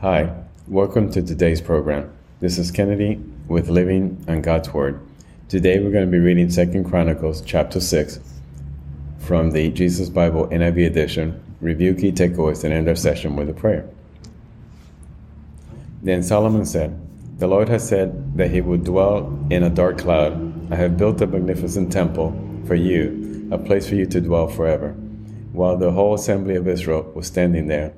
Hi, welcome to today's program. This is Kennedy with Living on God's Word. Today we're going to be reading 2 Chronicles chapter 6 from the Jesus Bible NIV edition. Review key takeaways and end our session with a prayer. Then Solomon said, The Lord has said that he would dwell in a dark cloud. I have built a magnificent temple for you, a place for you to dwell forever. While the whole assembly of Israel was standing there,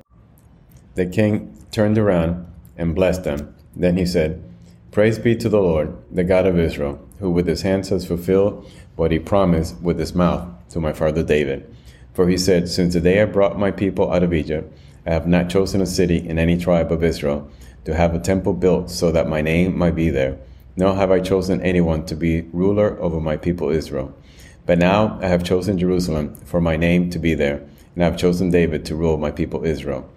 the king turned around and blessed them. Then he said, Praise be to the Lord, the God of Israel, who with his hands has fulfilled what he promised with his mouth to my father David. For he said, Since the day I brought my people out of Egypt, I have not chosen a city in any tribe of Israel to have a temple built so that my name might be there, nor have I chosen anyone to be ruler over my people Israel. But now I have chosen Jerusalem for my name to be there, and I have chosen David to rule my people Israel.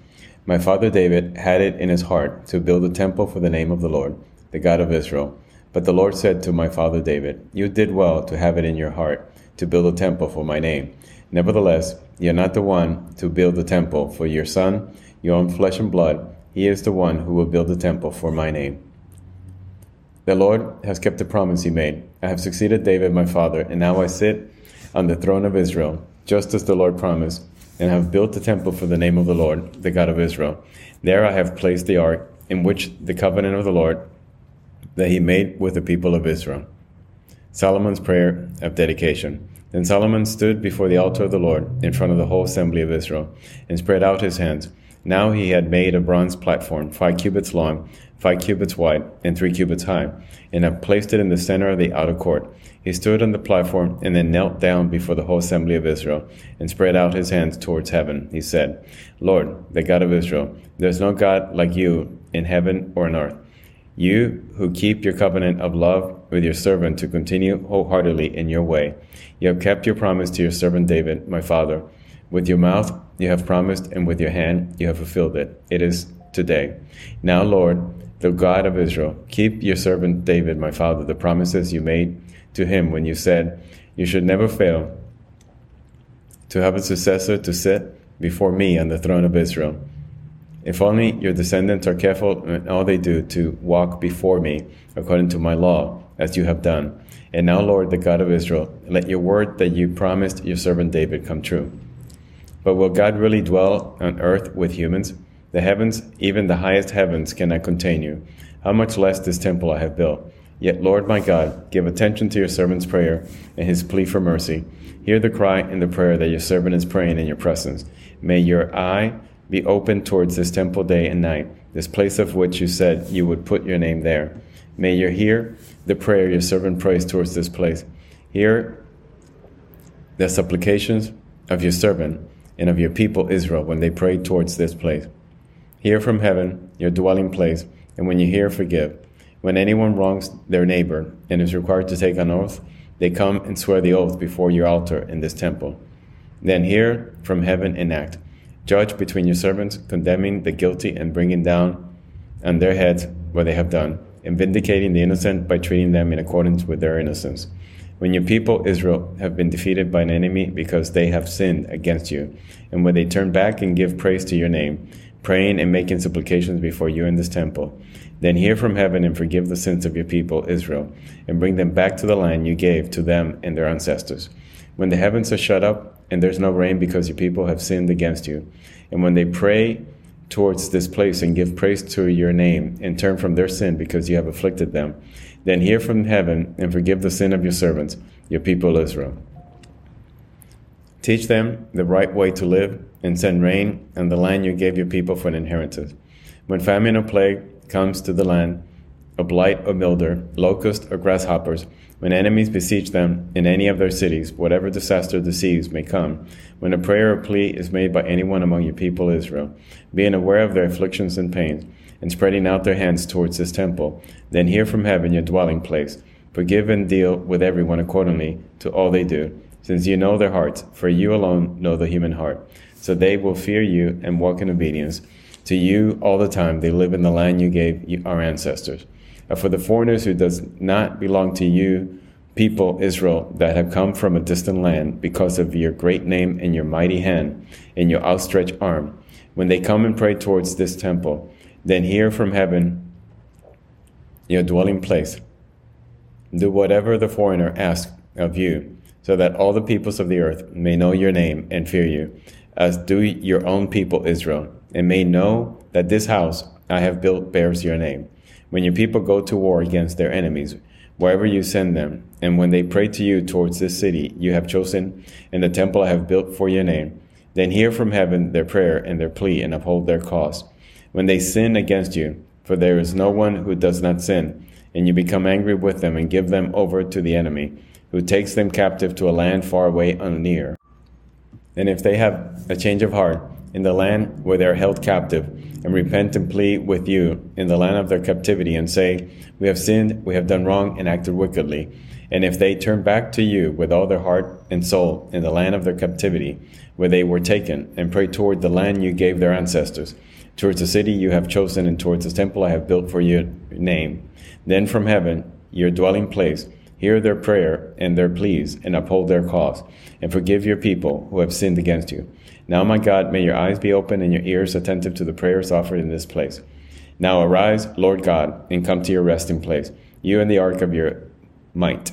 My father David had it in his heart to build a temple for the name of the Lord, the God of Israel. But the Lord said to my father David, You did well to have it in your heart to build a temple for my name. Nevertheless, you are not the one to build the temple for your son, your own flesh and blood. He is the one who will build the temple for my name. The Lord has kept the promise he made. I have succeeded David my father, and now I sit on the throne of Israel, just as the Lord promised and have built a temple for the name of the Lord, the God of Israel. There I have placed the ark, in which the covenant of the Lord that he made with the people of Israel. Solomon's prayer of dedication. Then Solomon stood before the altar of the Lord in front of the whole assembly of Israel and spread out his hands. Now he had made a bronze platform, five cubits long, five cubits wide, and three cubits high, and had placed it in the center of the outer court. He stood on the platform and then knelt down before the whole assembly of Israel and spread out his hands towards heaven. He said, Lord, the God of Israel, there is no God like you in heaven or on earth. You who keep your covenant of love with your servant to continue wholeheartedly in your way. You have kept your promise to your servant David, my father. With your mouth you have promised, and with your hand you have fulfilled it. It is today. Now, Lord, the God of Israel, keep your servant David, my father, the promises you made to him when you said, You should never fail to have a successor to sit before me on the throne of Israel. If only your descendants are careful in all they do to walk before me according to my law, as you have done. And now, Lord, the God of Israel, let your word that you promised your servant David come true. But will God really dwell on earth with humans? The heavens, even the highest heavens, cannot contain you. How much less this temple I have built? Yet, Lord my God, give attention to your servant's prayer and his plea for mercy. Hear the cry and the prayer that your servant is praying in your presence. May your eye be open towards this temple day and night, this place of which you said you would put your name there. May you hear the prayer your servant prays towards this place. Hear the supplications of your servant and of your people Israel when they pray towards this place. Hear from heaven your dwelling place, and when you hear, forgive. When anyone wrongs their neighbor and is required to take an oath, they come and swear the oath before your altar in this temple. Then hear from heaven and act. Judge between your servants, condemning the guilty and bringing down on their heads what they have done, and vindicating the innocent by treating them in accordance with their innocence. When your people Israel have been defeated by an enemy because they have sinned against you, and when they turn back and give praise to your name, praying and making supplications before you in this temple, then hear from heaven and forgive the sins of your people, Israel, and bring them back to the land you gave to them and their ancestors. When the heavens are shut up and there's no rain because your people have sinned against you, and when they pray towards this place and give praise to your name and turn from their sin because you have afflicted them, then hear from heaven and forgive the sin of your servants, your people Israel. Teach them the right way to live and send rain on the land you gave your people for an inheritance. When famine or plague comes to the land, a blight or mildew, locust or grasshoppers, when enemies besiege them in any of their cities, whatever disaster or disease may come, when a prayer or plea is made by anyone among your people Israel, being aware of their afflictions and pains, and spreading out their hands towards this temple, then hear from heaven your dwelling place. Forgive and deal with everyone accordingly to all they do, since you know their hearts, for you alone know the human heart. So they will fear you and walk in obedience to you all the time they live in the land you gave our ancestors. And for the foreigners who does not belong to you, people Israel that have come from a distant land because of your great name and your mighty hand and your outstretched arm, when they come and pray towards this temple, Then hear from heaven your dwelling place. Do whatever the foreigner asks of you, so that all the peoples of the earth may know your name and fear you, as do your own people Israel, and may know that this house I have built bears your name. When your people go to war against their enemies, wherever you send them, and when they pray to you towards this city you have chosen, and the temple I have built for your name, then hear from heaven their prayer and their plea, and uphold their cause. When they sin against you, for there is no one who does not sin, and you become angry with them and give them over to the enemy, who takes them captive to a land far away and near. And if they have a change of heart in the land where they are held captive, and repent and plead with you in the land of their captivity, and say, We have sinned, we have done wrong, and acted wickedly. And if they turn back to you with all their heart and soul in the land of their captivity, where they were taken, and pray toward the land you gave their ancestors, towards the city you have chosen, and towards the temple I have built for your name, then from heaven, your dwelling place, hear their prayer and their pleas, and uphold their cause, and forgive your people who have sinned against you. Now, my God, may your eyes be open and your ears attentive to the prayers offered in this place. Now arise, Lord God, and come to your resting place, you and the ark of your might.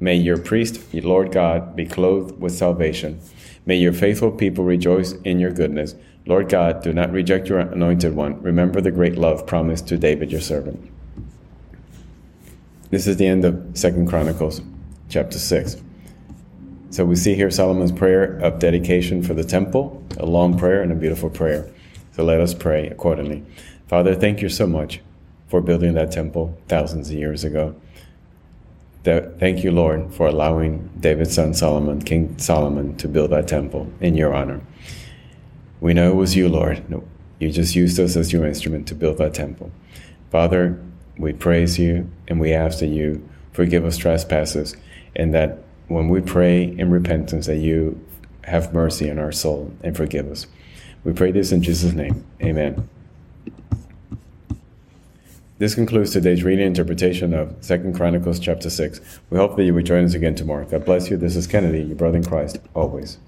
May your priest, Lord God, be clothed with salvation. May your faithful people rejoice in your goodness. Lord God, do not reject your anointed one. Remember the great love promised to David your servant. This is the end of Second Chronicles, chapter 6. So we see here Solomon's prayer of dedication for the temple, a long prayer and a beautiful prayer. So let us pray accordingly. Father, thank you so much for building that temple thousands of years ago. Thank you, Lord, for allowing David's son Solomon, King Solomon, to build that temple in your honor. We know it was you, Lord. You just used us as your instrument to build that temple. Father, we praise you and we ask that you forgive us trespasses and that when we pray in repentance that you have mercy on our soul and forgive us. We pray this in Jesus' name. Amen. This concludes today's reading interpretation of Second Chronicles chapter 6. We hope that you will join us again tomorrow. God bless you. This is Kennedy, your brother in Christ, always.